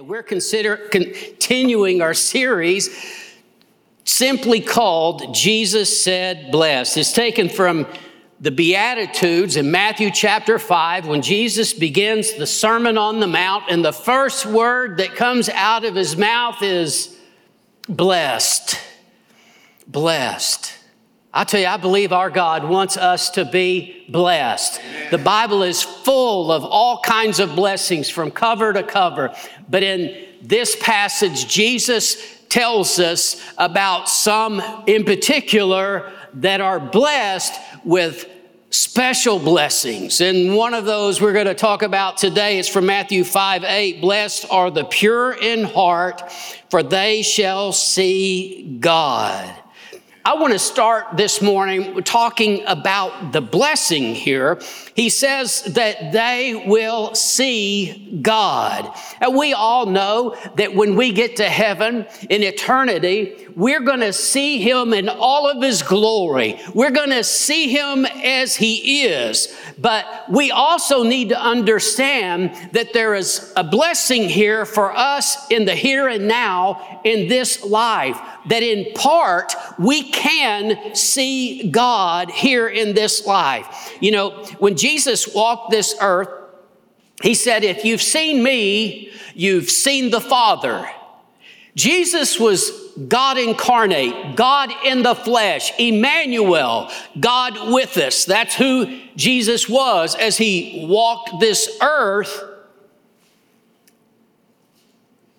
We're consider, continuing our series simply called Jesus Said Blessed. It's taken from the Beatitudes in Matthew chapter 5 when Jesus begins the Sermon on the Mount, and the first word that comes out of his mouth is blessed. Blessed. I tell you, I believe our God wants us to be blessed. The Bible is full of all kinds of blessings from cover to cover. But in this passage, Jesus tells us about some in particular that are blessed with special blessings. And one of those we're going to talk about today is from Matthew 5 8. Blessed are the pure in heart, for they shall see God. I want to start this morning talking about the blessing here. He says that they will see God. And we all know that when we get to heaven in eternity, we're going to see him in all of his glory. We're going to see him as he is. But we also need to understand that there is a blessing here for us in the here and now in this life. That in part we can see God here in this life. You know, when Jesus walked this earth, he said, If you've seen me, you've seen the Father. Jesus was God incarnate, God in the flesh, Emmanuel, God with us. That's who Jesus was as he walked this earth.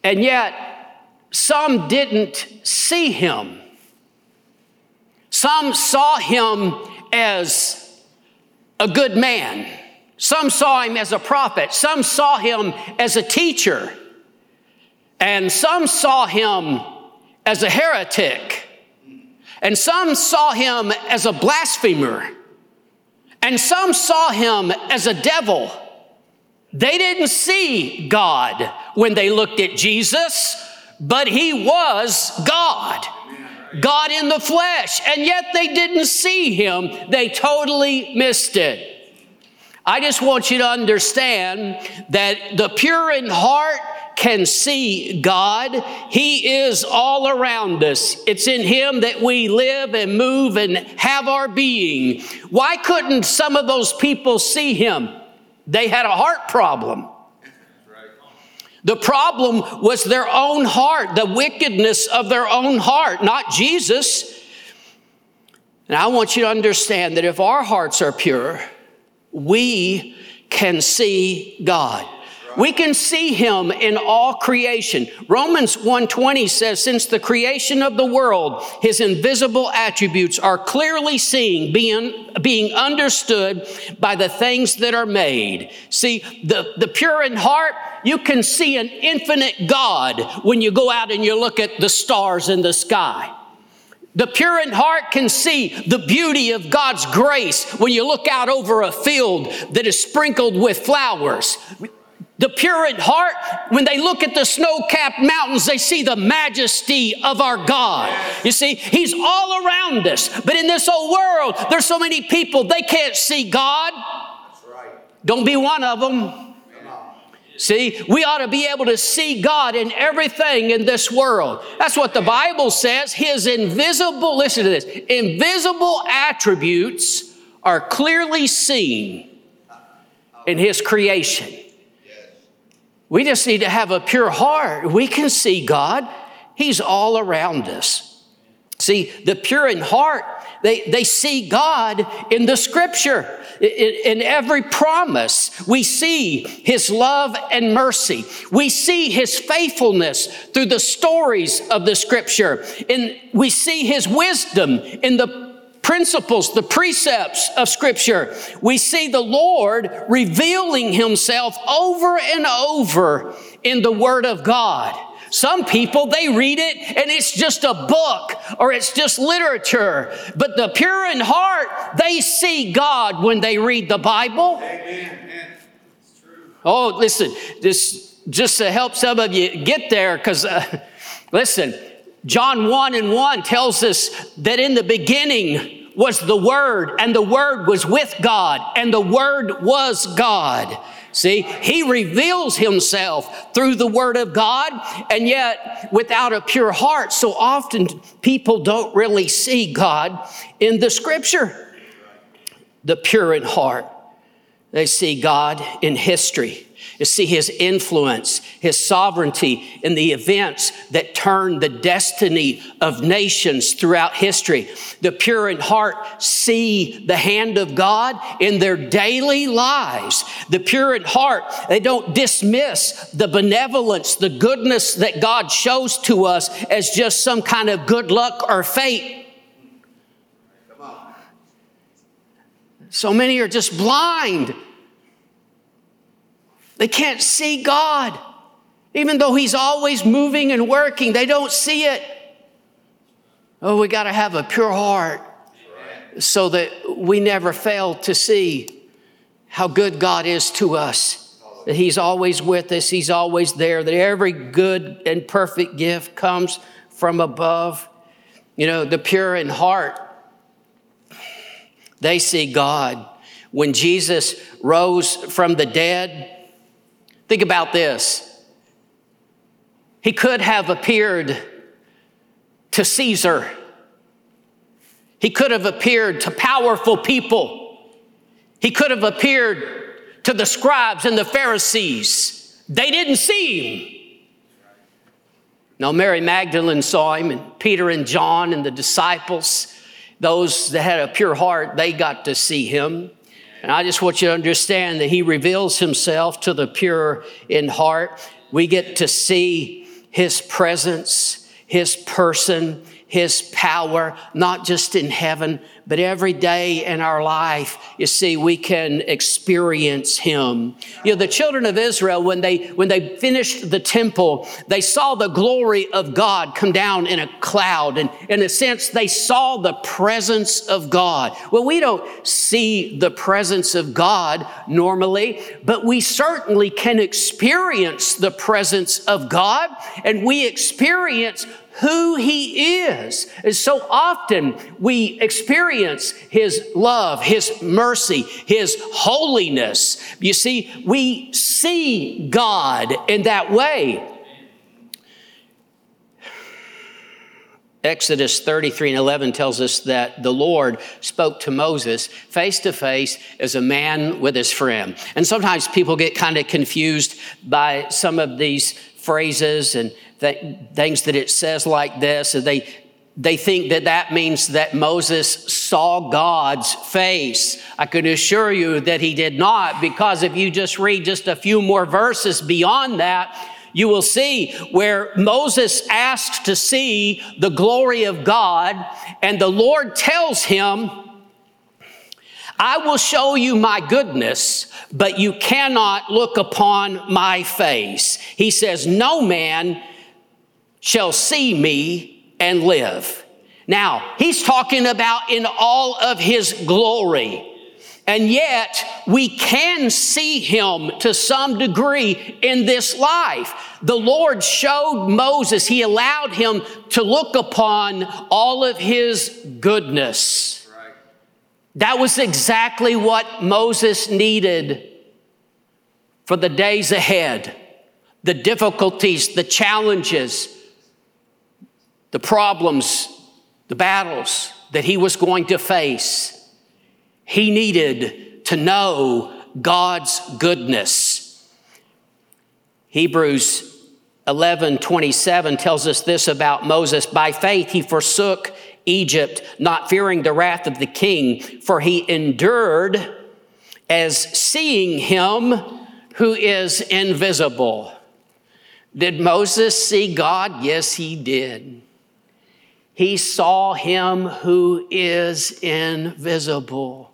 And yet, some didn't see him. Some saw him as a good man. Some saw him as a prophet. Some saw him as a teacher. And some saw him as a heretic. And some saw him as a blasphemer. And some saw him as a devil. They didn't see God when they looked at Jesus, but he was God. God in the flesh. And yet they didn't see him. They totally missed it. I just want you to understand that the pure in heart can see God. He is all around us. It's in Him that we live and move and have our being. Why couldn't some of those people see Him? They had a heart problem. The problem was their own heart, the wickedness of their own heart, not Jesus. And I want you to understand that if our hearts are pure, we can see God. We can see him in all creation. Romans 1:20 says since the creation of the world his invisible attributes are clearly seen being being understood by the things that are made. See, the the pure in heart you can see an infinite God when you go out and you look at the stars in the sky. The pure in heart can see the beauty of God's grace when you look out over a field that is sprinkled with flowers. The pure in heart, when they look at the snow capped mountains, they see the majesty of our God. You see, He's all around us. But in this old world, there's so many people, they can't see God. Don't be one of them. See, we ought to be able to see God in everything in this world. That's what the Bible says. His invisible, listen to this, invisible attributes are clearly seen in His creation. We just need to have a pure heart. We can see God, He's all around us. See, the pure in heart, they, they see God in the scripture. In, in every promise, we see His love and mercy. We see His faithfulness through the stories of the scripture. And we see His wisdom in the principles, the precepts of Scripture, we see the Lord revealing Himself over and over in the Word of God. Some people, they read it and it's just a book or it's just literature. But the pure in heart, they see God when they read the Bible. Oh, listen, this just to help some of you get there, because uh, listen, John 1 and 1 tells us that in the beginning was the Word, and the Word was with God, and the Word was God. See, he reveals himself through the word of God, and yet without a pure heart, so often people don't really see God in the scripture. The pure in heart, they see God in history to see his influence, his sovereignty in the events that turn the destiny of nations throughout history. The pure in heart see the hand of God in their daily lives. The pure in heart, they don't dismiss the benevolence, the goodness that God shows to us as just some kind of good luck or fate. So many are just blind they can't see God. Even though He's always moving and working, they don't see it. Oh, we got to have a pure heart so that we never fail to see how good God is to us. That He's always with us, He's always there, that every good and perfect gift comes from above. You know, the pure in heart, they see God. When Jesus rose from the dead, Think about this. He could have appeared to Caesar. He could have appeared to powerful people. He could have appeared to the scribes and the Pharisees. They didn't see him. No, Mary Magdalene saw him, and Peter and John and the disciples, those that had a pure heart, they got to see him. And I just want you to understand that He reveals Himself to the pure in heart. We get to see His presence, His person, his power, not just in heaven, but every day in our life. You see, we can experience Him. You know, the children of Israel, when they, when they finished the temple, they saw the glory of God come down in a cloud. And in a sense, they saw the presence of God. Well, we don't see the presence of God normally, but we certainly can experience the presence of God and we experience who He is. And so often we experience His love, His mercy, His holiness. You see, we see God in that way. Exodus 33 and 11 tells us that the Lord spoke to Moses face to face as a man with his friend. And sometimes people get kind of confused by some of these phrases and th- things that it says like this. And they, they think that that means that Moses saw God's face. I can assure you that he did not, because if you just read just a few more verses beyond that, you will see where Moses asked to see the glory of God, and the Lord tells him, I will show you my goodness, but you cannot look upon my face. He says, No man shall see me and live. Now, he's talking about in all of his glory. And yet, we can see him to some degree in this life. The Lord showed Moses, he allowed him to look upon all of his goodness. That was exactly what Moses needed for the days ahead the difficulties, the challenges, the problems, the battles that he was going to face. He needed to know God's goodness. Hebrews 11 27 tells us this about Moses. By faith, he forsook Egypt, not fearing the wrath of the king, for he endured as seeing him who is invisible. Did Moses see God? Yes, he did. He saw him who is invisible.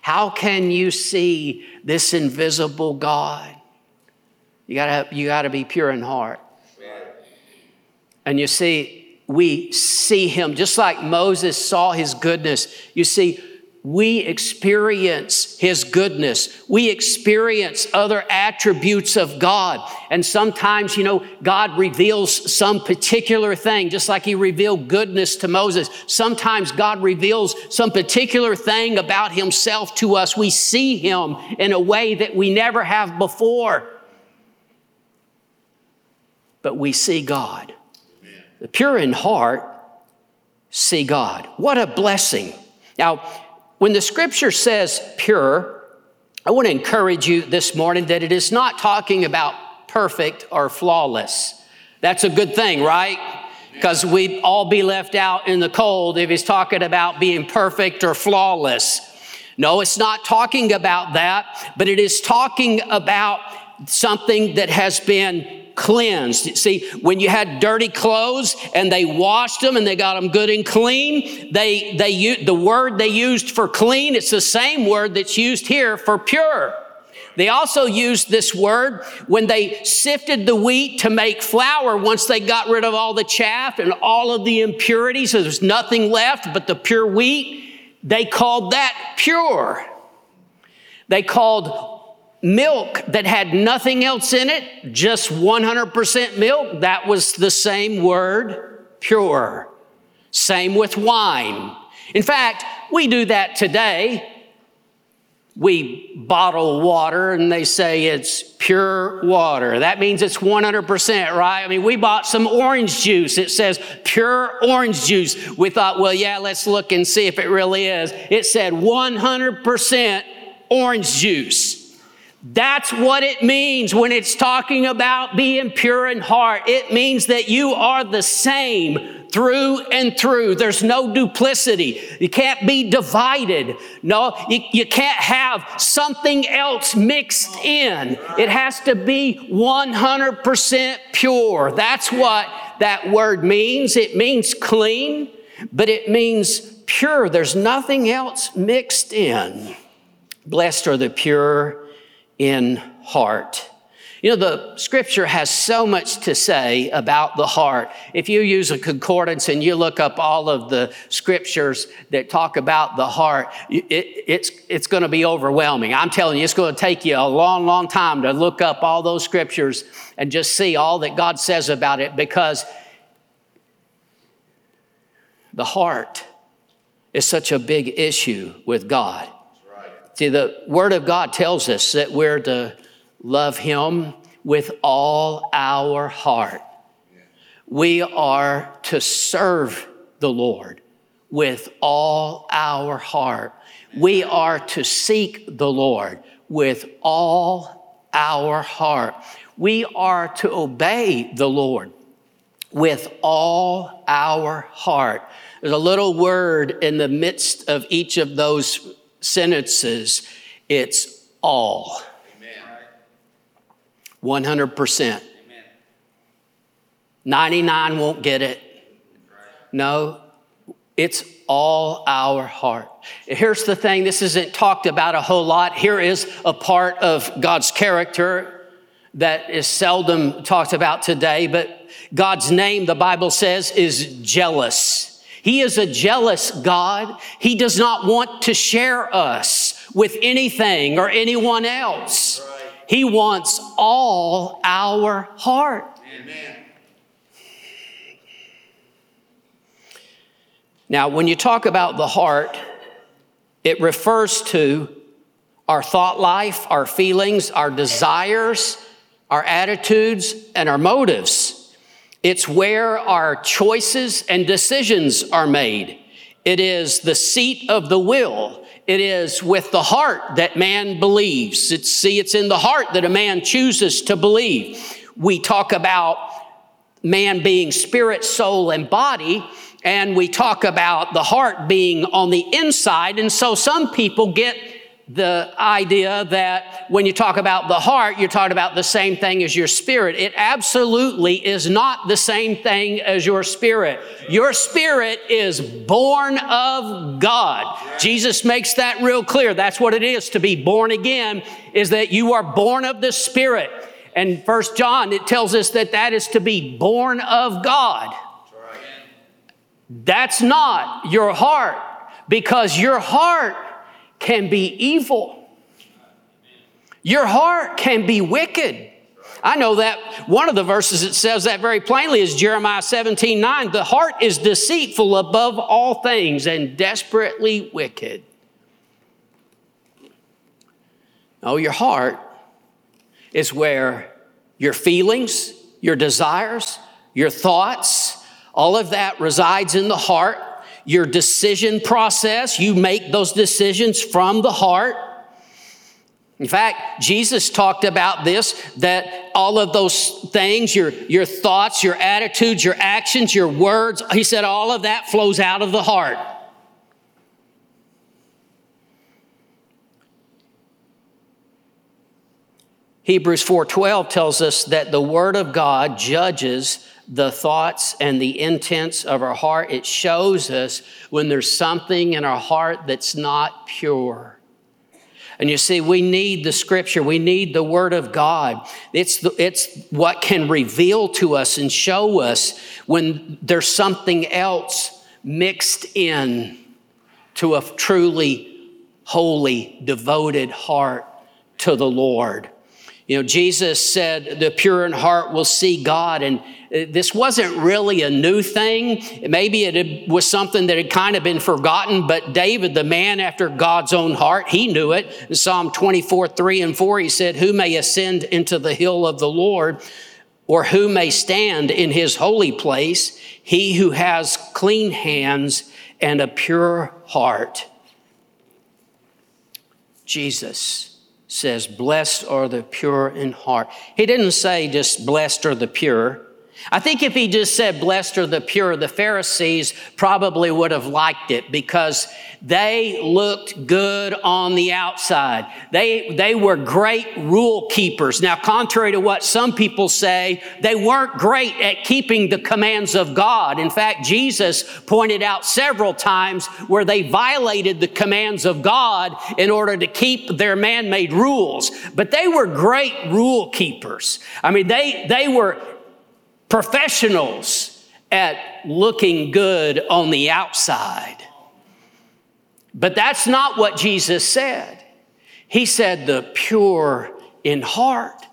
How can you see this invisible God? You gotta, you gotta be pure in heart. And you see, we see him just like Moses saw his goodness. You see, we experience His goodness. We experience other attributes of God. And sometimes, you know, God reveals some particular thing, just like He revealed goodness to Moses. Sometimes God reveals some particular thing about Himself to us. We see Him in a way that we never have before. But we see God. The pure in heart see God. What a blessing. Now, when the scripture says pure, I want to encourage you this morning that it is not talking about perfect or flawless. That's a good thing, right? Because we'd all be left out in the cold if he's talking about being perfect or flawless. No, it's not talking about that, but it is talking about something that has been cleansed. See, when you had dirty clothes and they washed them and they got them good and clean, they, they, the word they used for clean, it's the same word that's used here for pure. They also used this word when they sifted the wheat to make flour. Once they got rid of all the chaff and all of the impurities, so there's nothing left but the pure wheat, they called that pure. They called milk that had nothing else in it, just 100% milk, that was the same word, pure. Same with wine. In fact, we do that today. We bottle water and they say it's pure water. That means it's 100%, right? I mean, we bought some orange juice. It says pure orange juice. We thought, well, yeah, let's look and see if it really is. It said 100% orange juice. That's what it means when it's talking about being pure in heart. It means that you are the same through and through. There's no duplicity. You can't be divided. No, you, you can't have something else mixed in. It has to be 100% pure. That's what that word means. It means clean, but it means pure. There's nothing else mixed in. Blessed are the pure in heart. You know, the scripture has so much to say about the heart. If you use a concordance and you look up all of the scriptures that talk about the heart, it, it's, it's going to be overwhelming. I'm telling you, it's going to take you a long, long time to look up all those scriptures and just see all that God says about it because the heart is such a big issue with God. See, the Word of God tells us that we're to love Him with all our heart. We are to serve the Lord with all our heart. We are to seek the Lord with all our heart. We are to obey the Lord with all our heart. There's a little word in the midst of each of those sentences, it's all. Amen. 100%. 99 won't get it. No, it's all our heart. Here's the thing this isn't talked about a whole lot. Here is a part of God's character that is seldom talked about today, but God's name, the Bible says, is jealous. He is a jealous God. He does not want to share us with anything or anyone else. He wants all our heart. Amen. Now, when you talk about the heart, it refers to our thought life, our feelings, our desires, our attitudes, and our motives. It's where our choices and decisions are made. It is the seat of the will. It is with the heart that man believes. It's, see, it's in the heart that a man chooses to believe. We talk about man being spirit, soul, and body, and we talk about the heart being on the inside. And so some people get the idea that when you talk about the heart, you're talking about the same thing as your spirit. It absolutely is not the same thing as your spirit. Your spirit is born of God. Jesus makes that real clear. That's what it is to be born again, is that you are born of the spirit. And First John, it tells us that that is to be born of God. That's not your heart because your heart can be evil. Your heart can be wicked. I know that one of the verses that says that very plainly is Jeremiah 17 9. The heart is deceitful above all things and desperately wicked. Oh, your heart is where your feelings, your desires, your thoughts, all of that resides in the heart. Your decision process, you make those decisions from the heart. In fact, Jesus talked about this that all of those things, your, your thoughts, your attitudes, your actions, your words, he said all of that flows out of the heart. Hebrews 4:12 tells us that the word of God judges the thoughts and the intents of our heart. It shows us when there's something in our heart that's not pure. And you see, we need the scripture. We need the word of God. It's, the, it's what can reveal to us and show us when there's something else mixed in to a truly holy, devoted heart to the Lord. You know, Jesus said, the pure in heart will see God. And uh, this wasn't really a new thing. Maybe it was something that had kind of been forgotten, but David, the man after God's own heart, he knew it. In Psalm 24, 3 and 4, he said, Who may ascend into the hill of the Lord, or who may stand in his holy place? He who has clean hands and a pure heart. Jesus says, Blessed are the pure in heart. He didn't say just blessed are the pure. I think if he just said, Blessed are the pure, the Pharisees probably would have liked it because they looked good on the outside. They, they were great rule keepers. Now, contrary to what some people say, they weren't great at keeping the commands of God. In fact, Jesus pointed out several times where they violated the commands of God in order to keep their man made rules. But they were great rule keepers. I mean, they, they were professionals at looking good on the outside. But that's not what Jesus said. He said, the pure in heart.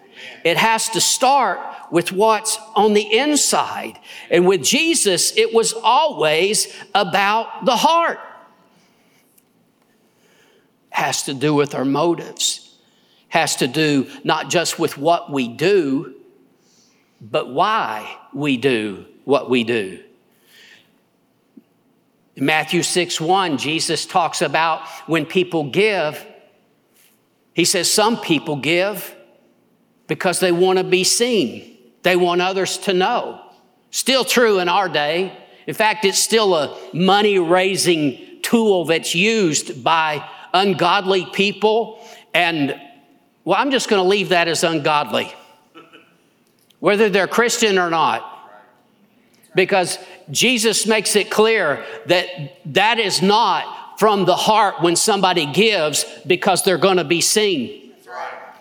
It has to start with what's on the inside. And with Jesus, it was always about the heart. Has to do with our motives, has to do not just with what we do, but why we do what we do. In Matthew 6 1, Jesus talks about when people give, he says some people give because they want to be seen, they want others to know. Still true in our day. In fact, it's still a money raising tool that's used by ungodly people. And well, I'm just going to leave that as ungodly whether they're Christian or not. Because Jesus makes it clear that that is not from the heart when somebody gives because they're going to be seen.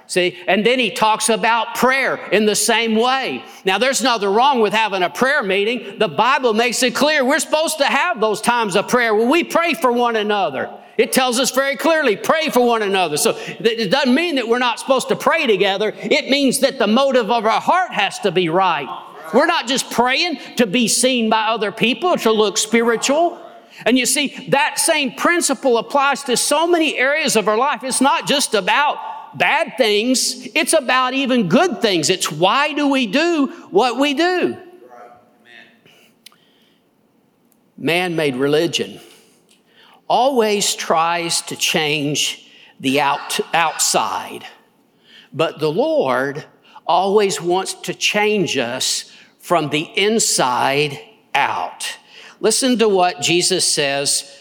See, and then he talks about prayer in the same way. Now, there's nothing wrong with having a prayer meeting. The Bible makes it clear we're supposed to have those times of prayer where we pray for one another. It tells us very clearly, pray for one another. So it doesn't mean that we're not supposed to pray together. It means that the motive of our heart has to be right. We're not just praying to be seen by other people, to look spiritual. And you see, that same principle applies to so many areas of our life. It's not just about bad things, it's about even good things. It's why do we do what we do? Man made religion always tries to change the out, outside, but the Lord always wants to change us from the inside out. Listen to what Jesus says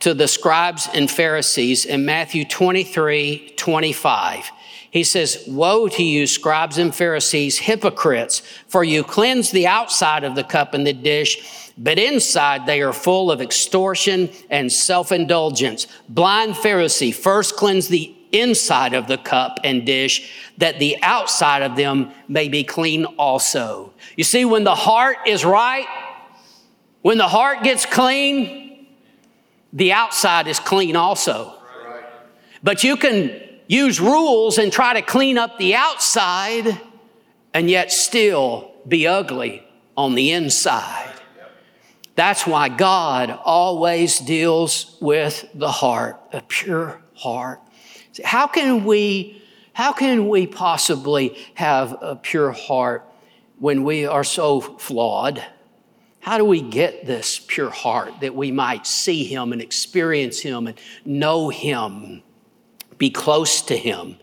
to the scribes and Pharisees in Matthew 23 25. He says, Woe to you, scribes and Pharisees, hypocrites, for you cleanse the outside of the cup and the dish but inside they are full of extortion and self indulgence. Blind Pharisee, first cleanse the inside of the cup and dish, that the outside of them may be clean also. You see, when the heart is right, when the heart gets clean, the outside is clean also. But you can use rules and try to clean up the outside and yet still be ugly on the inside. That's why God always deals with the heart, a pure heart. How can we, how can we possibly have a pure heart when we are so flawed? How do we get this pure heart that we might see Him and experience Him and know Him, be close to Him?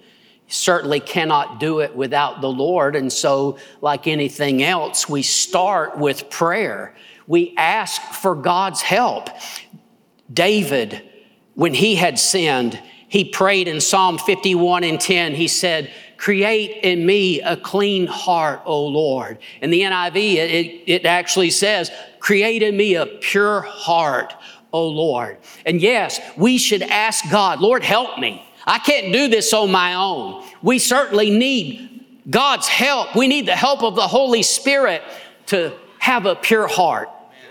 certainly cannot do it without the Lord. And so, like anything else, we start with prayer. We ask for God's help. David, when he had sinned, he prayed in Psalm 51 and 10. He said, Create in me a clean heart, O Lord. In the NIV, it, it actually says, Create in me a pure heart, O Lord. And yes, we should ask God, Lord, help me. I can't do this on my own. We certainly need God's help. We need the help of the Holy Spirit to have a pure heart.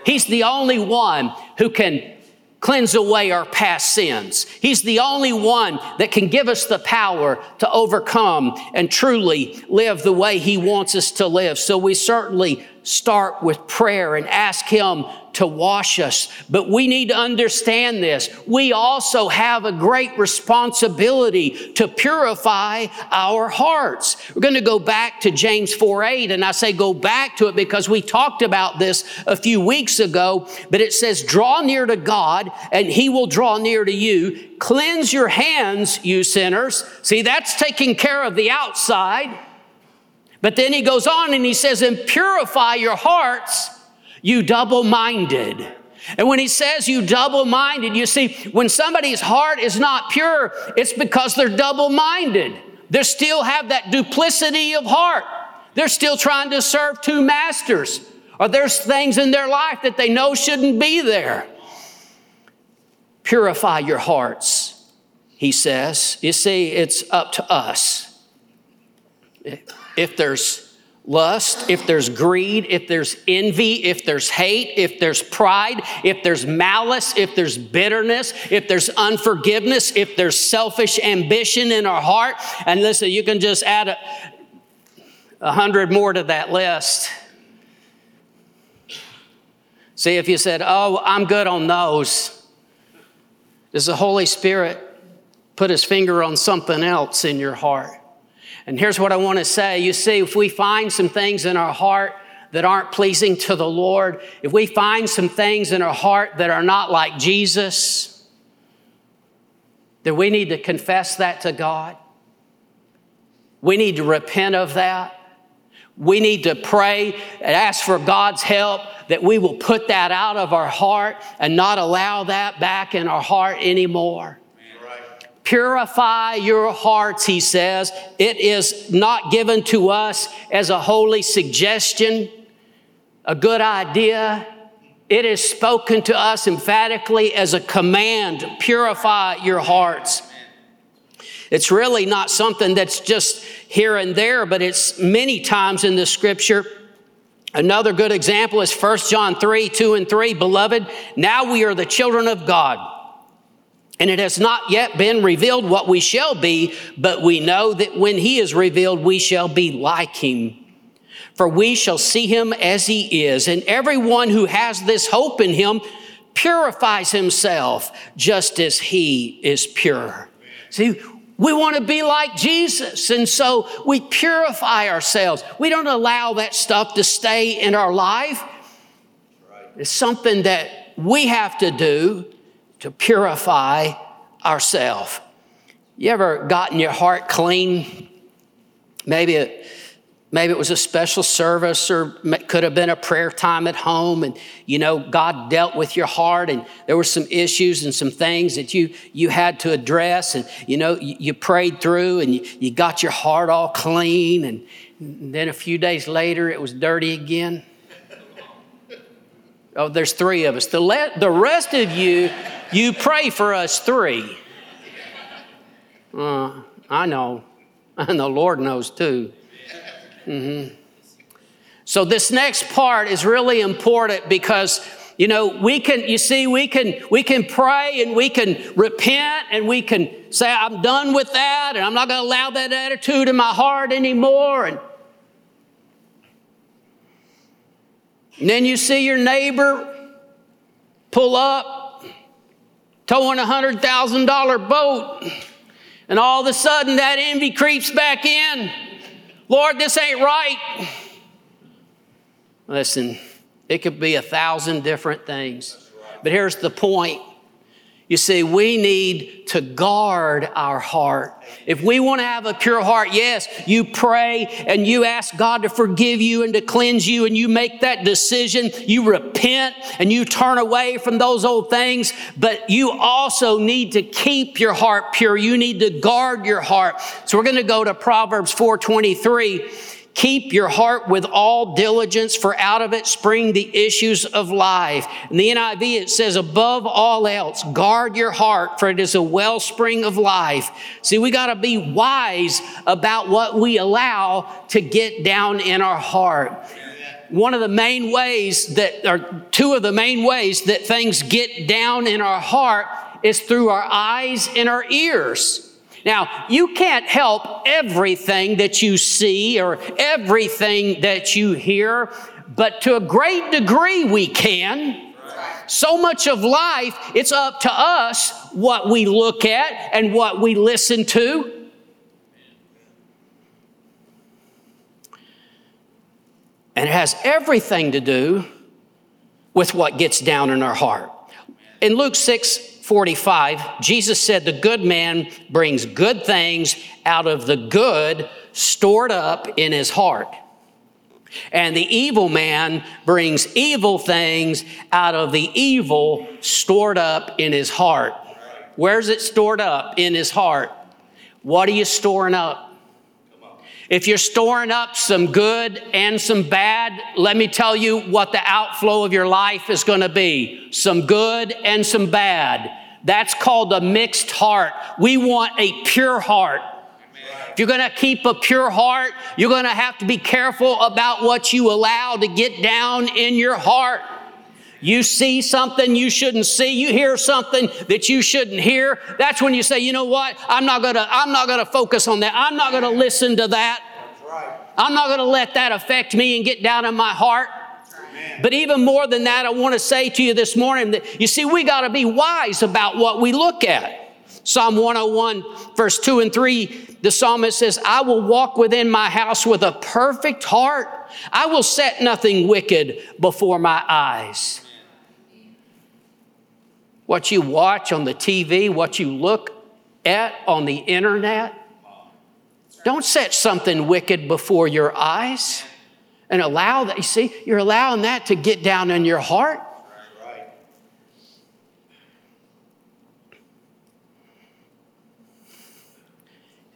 He's the only one who can cleanse away our past sins. He's the only one that can give us the power to overcome and truly live the way He wants us to live. So we certainly start with prayer and ask Him to wash us. But we need to understand this. We also have a great responsibility to purify our hearts. We're going to go back to James 4 8, and I say go back to it because we talked about this a few weeks ago, but it says, Draw near to God, and He will draw near to you. Cleanse your hands, you sinners. See, that's taking care of the outside. But then he goes on and he says, and purify your hearts, you double minded. And when he says you double minded, you see, when somebody's heart is not pure, it's because they're double minded. They still have that duplicity of heart. They're still trying to serve two masters, or there's things in their life that they know shouldn't be there. Purify your hearts, he says. You see, it's up to us if there's lust, if there's greed, if there's envy, if there's hate, if there's pride, if there's malice, if there's bitterness, if there's unforgiveness, if there's selfish ambition in our heart. And listen, you can just add a, a hundred more to that list. See, if you said, Oh, I'm good on those, does the Holy Spirit put his finger on something else in your heart? And here's what I want to say. You see, if we find some things in our heart that aren't pleasing to the Lord, if we find some things in our heart that are not like Jesus, then we need to confess that to God. We need to repent of that. We need to pray and ask for God's help that we will put that out of our heart and not allow that back in our heart anymore. Purify your hearts, he says. It is not given to us as a holy suggestion, a good idea. It is spoken to us emphatically as a command purify your hearts. It's really not something that's just here and there, but it's many times in the scripture. Another good example is 1 John 3 2 and 3. Beloved, now we are the children of God and it has not yet been revealed what we shall be, but we know that when he is revealed, we shall be like him. For we shall see him as he is. And everyone who has this hope in him purifies himself just as he is pure. See, we want to be like Jesus. And so we purify ourselves. We don't allow that stuff to stay in our life. It's something that we have to do to purify ourselves. You ever gotten your heart clean? Maybe it, maybe it was a special service or could have been a prayer time at home and you know God dealt with your heart and there were some issues and some things that you you had to address and you know you, you prayed through and you, you got your heart all clean and, and then a few days later it was dirty again. Oh, there's three of us. The, le- the rest of you you pray for us three. Uh, I know. And the Lord knows too. Mm-hmm. So, this next part is really important because You know, we can, you see, we can, we can pray and we can repent and we can say, I'm done with that and I'm not going to allow that attitude in my heart anymore. And, and then you see your neighbor pull up, towing a $100,000 boat, and all of a sudden that envy creeps back in. Lord, this ain't right. Listen, it could be a thousand different things. But here's the point. You see, we need to guard our heart. If we want to have a pure heart, yes, you pray and you ask God to forgive you and to cleanse you, and you make that decision. You repent and you turn away from those old things, but you also need to keep your heart pure. You need to guard your heart. So we're going to go to Proverbs 423. Keep your heart with all diligence, for out of it spring the issues of life. In the NIV, it says, above all else, guard your heart, for it is a wellspring of life. See, we got to be wise about what we allow to get down in our heart. One of the main ways that, or two of the main ways that things get down in our heart is through our eyes and our ears. Now, you can't help everything that you see or everything that you hear, but to a great degree we can. So much of life, it's up to us what we look at and what we listen to. And it has everything to do with what gets down in our heart. In Luke 6 45, Jesus said, The good man brings good things out of the good stored up in his heart. And the evil man brings evil things out of the evil stored up in his heart. Where's it stored up? In his heart. What are you storing up? If you're storing up some good and some bad, let me tell you what the outflow of your life is going to be some good and some bad. That's called a mixed heart. We want a pure heart. If you're going to keep a pure heart, you're going to have to be careful about what you allow to get down in your heart. You see something you shouldn't see, you hear something that you shouldn't hear. That's when you say, "You know what? I'm not going to I'm not going to focus on that. I'm not going to listen to that. I'm not going to let that affect me and get down in my heart." But even more than that, I want to say to you this morning that you see, we got to be wise about what we look at. Psalm 101, verse 2 and 3, the psalmist says, I will walk within my house with a perfect heart. I will set nothing wicked before my eyes. What you watch on the TV, what you look at on the internet, don't set something wicked before your eyes and allow that. You see, you're allowing that to get down in your heart.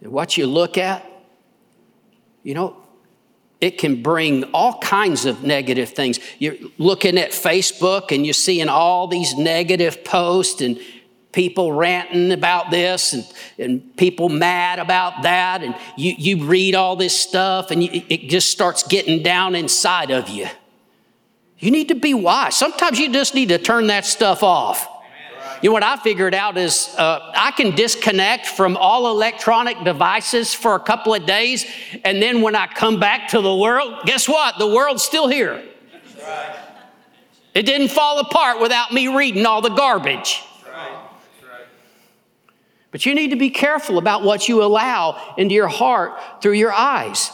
What you look at, you know, it can bring all kinds of negative things. You're looking at Facebook and you're seeing all these negative posts and people ranting about this and, and people mad about that. And you, you read all this stuff and you, it just starts getting down inside of you. You need to be wise. Sometimes you just need to turn that stuff off. You know what I figured out is uh, I can disconnect from all electronic devices for a couple of days, and then when I come back to the world, guess what? The world's still here. It didn't fall apart without me reading all the garbage. But you need to be careful about what you allow into your heart through your eyes.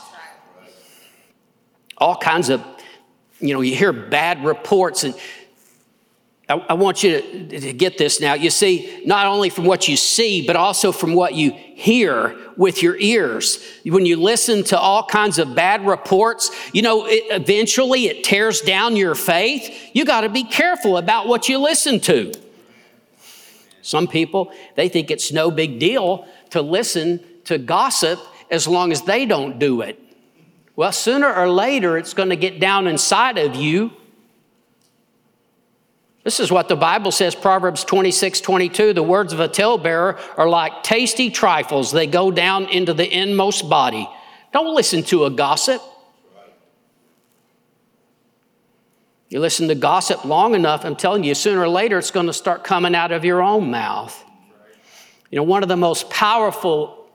All kinds of, you know, you hear bad reports, and I, I want you to, to get this now. You see, not only from what you see, but also from what you hear with your ears. When you listen to all kinds of bad reports, you know, it, eventually it tears down your faith. You got to be careful about what you listen to. Some people, they think it's no big deal to listen to gossip as long as they don't do it. Well, sooner or later, it's going to get down inside of you. This is what the Bible says, Proverbs 26, 22. The words of a talebearer are like tasty trifles. They go down into the inmost body. Don't listen to a gossip. You listen to gossip long enough, I'm telling you, sooner or later it's going to start coming out of your own mouth. You know, one of the most powerful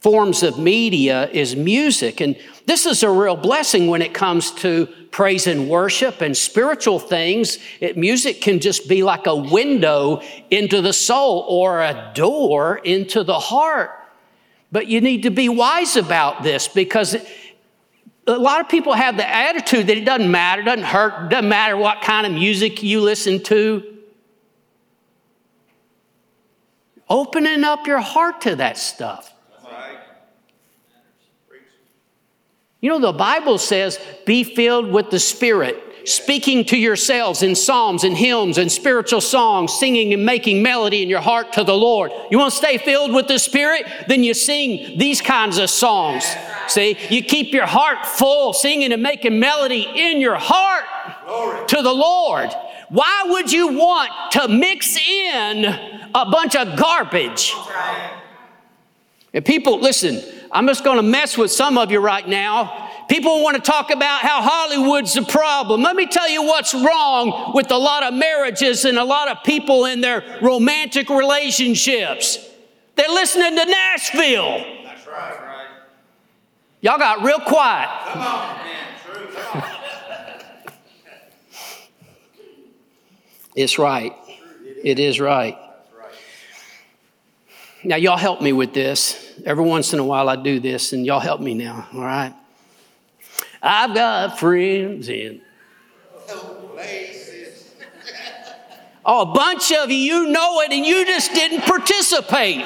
forms of media is music. And this is a real blessing when it comes to praise and worship and spiritual things. It, music can just be like a window into the soul or a door into the heart. But you need to be wise about this because it, a lot of people have the attitude that it doesn't matter, doesn't hurt, doesn't matter what kind of music you listen to. Opening up your heart to that stuff. You know, the Bible says, be filled with the Spirit speaking to yourselves in psalms and hymns and spiritual songs, singing and making melody in your heart to the Lord. You want to stay filled with the Spirit? Then you sing these kinds of songs. See, you keep your heart full, singing and making melody in your heart Glory. to the Lord. Why would you want to mix in a bunch of garbage? And people, listen, I'm just going to mess with some of you right now People want to talk about how Hollywood's the problem. Let me tell you what's wrong with a lot of marriages and a lot of people in their romantic relationships. They're listening to Nashville. That's right. right. Y'all got real quiet. Come on, man. True. Come on. it's right. It is right. Now, y'all help me with this. Every once in a while, I do this, and y'all help me now, all right? I've got friends in. places. Oh, a bunch of you, you know it, and you just didn't participate.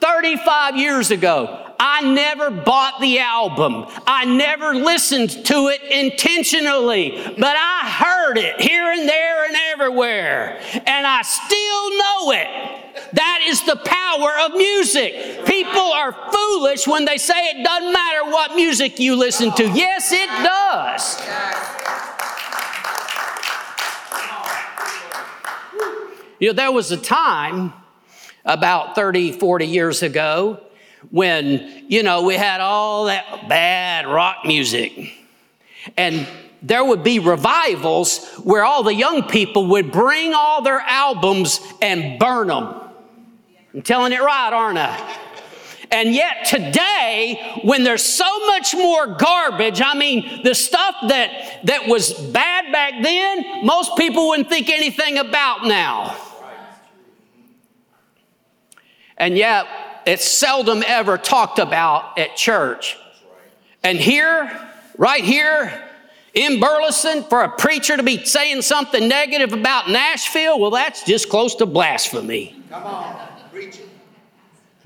35 years ago, I never bought the album. I never listened to it intentionally, but I heard it here and there and everywhere, and I still know it. That is the power of music. People are foolish when they say it doesn't matter what music you listen to. Yes, it does. You know, there was a time about 30, 40 years ago when, you know, we had all that bad rock music. And there would be revivals where all the young people would bring all their albums and burn them. I'm telling it right, aren't I? And yet today, when there's so much more garbage, I mean, the stuff that, that was bad back then, most people wouldn't think anything about now. And yet, it's seldom ever talked about at church. And here, right here in Burleson, for a preacher to be saying something negative about Nashville, well, that's just close to blasphemy. Come on.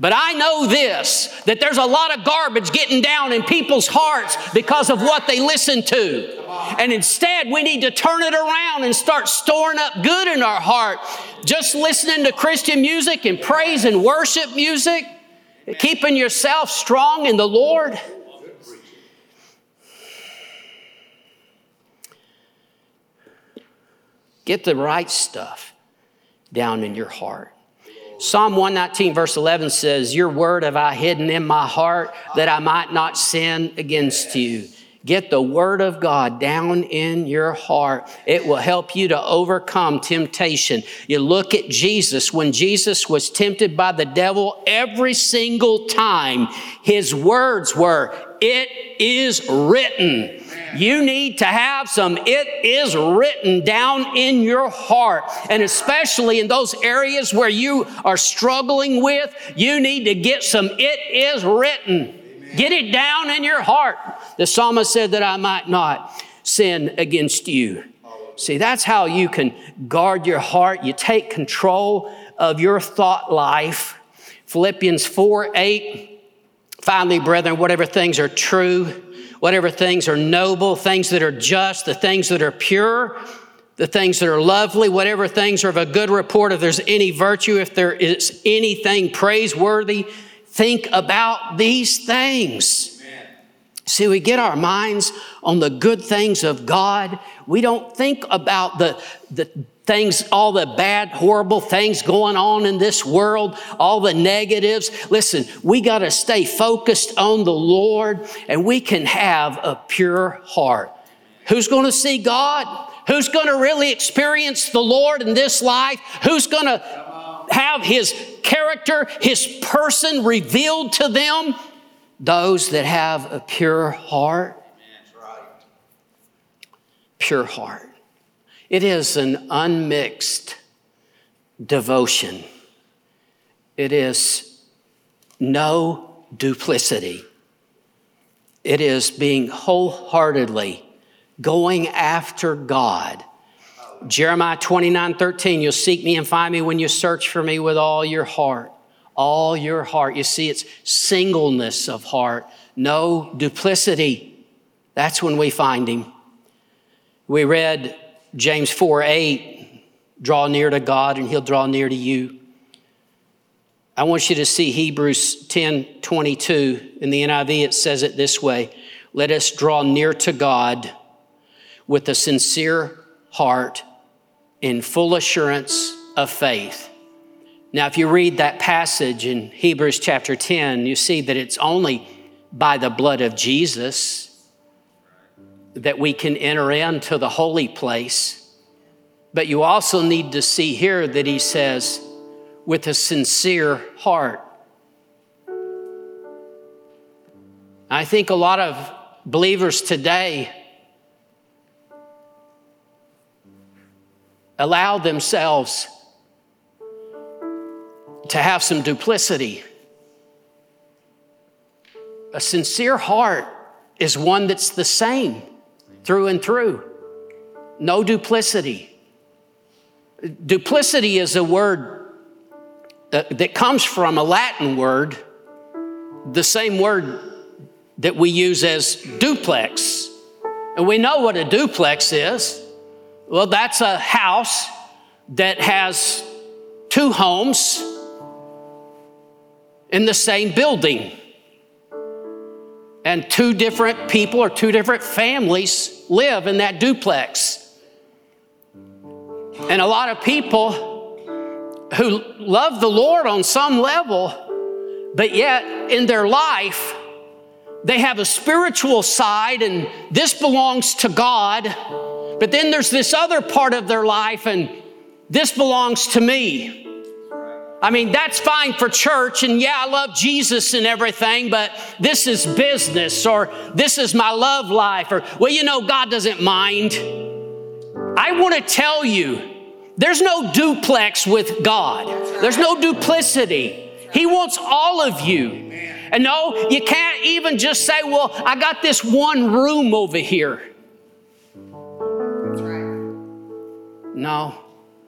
But I know this that there's a lot of garbage getting down in people's hearts because of what they listen to. And instead, we need to turn it around and start storing up good in our heart. Just listening to Christian music and praise and worship music, keeping yourself strong in the Lord. Get the right stuff down in your heart. Psalm 119, verse 11 says, Your word have I hidden in my heart that I might not sin against you. Get the word of God down in your heart. It will help you to overcome temptation. You look at Jesus. When Jesus was tempted by the devil, every single time his words were, It is written. You need to have some it is written down in your heart. And especially in those areas where you are struggling with, you need to get some it is written. Get it down in your heart. The psalmist said that I might not sin against you. See, that's how you can guard your heart. You take control of your thought life. Philippians 4 8. Finally, brethren, whatever things are true, whatever things are noble, things that are just, the things that are pure, the things that are lovely, whatever things are of a good report, if there's any virtue, if there is anything praiseworthy, think about these things. Amen. See, we get our minds on the good things of God. We don't think about the, the things, all the bad, horrible things going on in this world, all the negatives. Listen, we got to stay focused on the Lord and we can have a pure heart. Who's going to see God? Who's going to really experience the Lord in this life? Who's going to have his character, his person revealed to them? Those that have a pure heart. Pure heart. It is an unmixed devotion. It is no duplicity. It is being wholeheartedly going after God. Jeremiah 29 13, you'll seek me and find me when you search for me with all your heart. All your heart. You see, it's singleness of heart, no duplicity. That's when we find him. We read James 4 8, draw near to God and he'll draw near to you. I want you to see Hebrews 10 22. In the NIV, it says it this way Let us draw near to God with a sincere heart in full assurance of faith. Now, if you read that passage in Hebrews chapter 10, you see that it's only by the blood of Jesus that we can enter into the holy place. But you also need to see here that he says, with a sincere heart. I think a lot of believers today allow themselves to have some duplicity. A sincere heart is one that's the same through and through. No duplicity. Duplicity is a word uh, that comes from a Latin word, the same word that we use as duplex. And we know what a duplex is. Well, that's a house that has two homes in the same building. And two different people or two different families live in that duplex. And a lot of people who love the Lord on some level, but yet in their life, they have a spiritual side, and this belongs to God but then there's this other part of their life, and this belongs to me. I mean, that's fine for church, and yeah, I love Jesus and everything, but this is business, or this is my love life, or, well, you know, God doesn't mind. I want to tell you, there's no duplex with God, there's no duplicity. He wants all of you. And no, you can't even just say, well, I got this one room over here. No,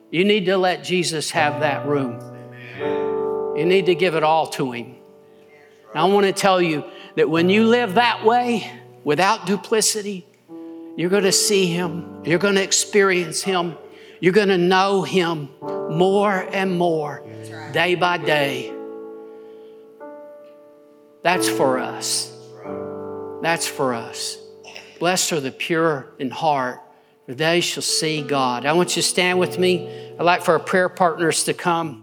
you need to let Jesus have that room. You need to give it all to Him. I want to tell you that when you live that way, without duplicity, you're going to see Him, you're going to experience Him, you're going to know Him more and more day by day. That's for us. That's for us. Blessed are the pure in heart for they shall see God. I want you to stand with me. I'd like for our prayer partners to come.